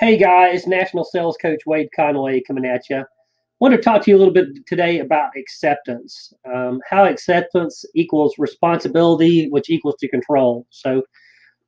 Hey guys, National Sales Coach Wade Conway coming at you. Want to talk to you a little bit today about acceptance, um, how acceptance equals responsibility, which equals to control. So,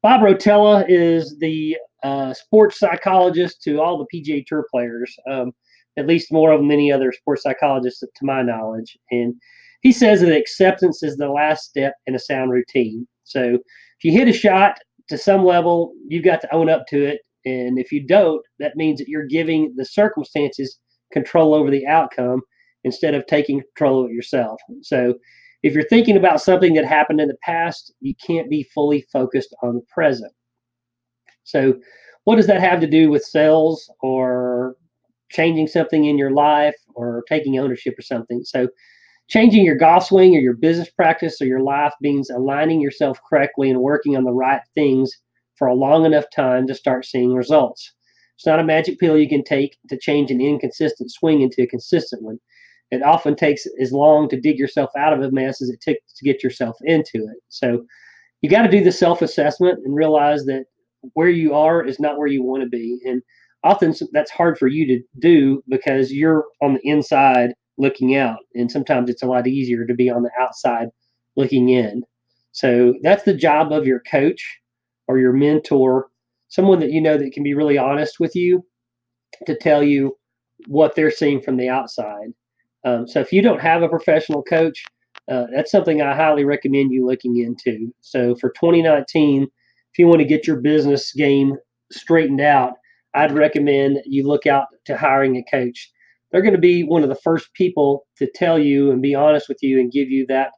Bob Rotella is the uh, sports psychologist to all the PGA Tour players, um, at least more of them than any other sports psychologist to my knowledge. And he says that acceptance is the last step in a sound routine. So, if you hit a shot to some level, you've got to own up to it and if you don't, that means that you're giving the circumstances control over the outcome instead of taking control of it yourself. So if you're thinking about something that happened in the past, you can't be fully focused on the present. So what does that have to do with sales or changing something in your life or taking ownership or something? So changing your golf swing or your business practice or your life means aligning yourself correctly and working on the right things for a long enough time to start seeing results. It's not a magic pill you can take to change an inconsistent swing into a consistent one. It often takes as long to dig yourself out of a mess as it takes to get yourself into it. So you got to do the self assessment and realize that where you are is not where you want to be. And often that's hard for you to do because you're on the inside looking out. And sometimes it's a lot easier to be on the outside looking in. So that's the job of your coach or your mentor, someone that you know that can be really honest with you to tell you what they're seeing from the outside. Um, so if you don't have a professional coach, uh, that's something I highly recommend you looking into. So for 2019, if you want to get your business game straightened out, I'd recommend you look out to hiring a coach. They're going to be one of the first people to tell you and be honest with you and give you that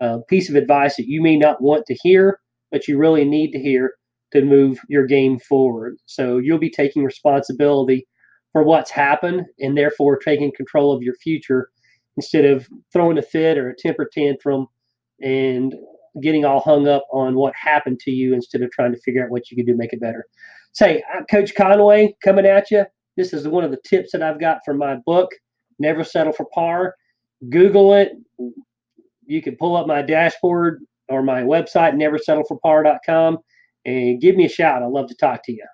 uh, piece of advice that you may not want to hear, but you really need to hear to move your game forward. So you'll be taking responsibility for what's happened and therefore taking control of your future instead of throwing a fit or a temper tantrum and getting all hung up on what happened to you instead of trying to figure out what you can do to make it better. Say, I'm uh, Coach Conway coming at you. This is one of the tips that I've got from my book, Never Settle for Par. Google it. You can pull up my dashboard or my website, neversettleforpar.com, and give me a shout. I'd love to talk to you.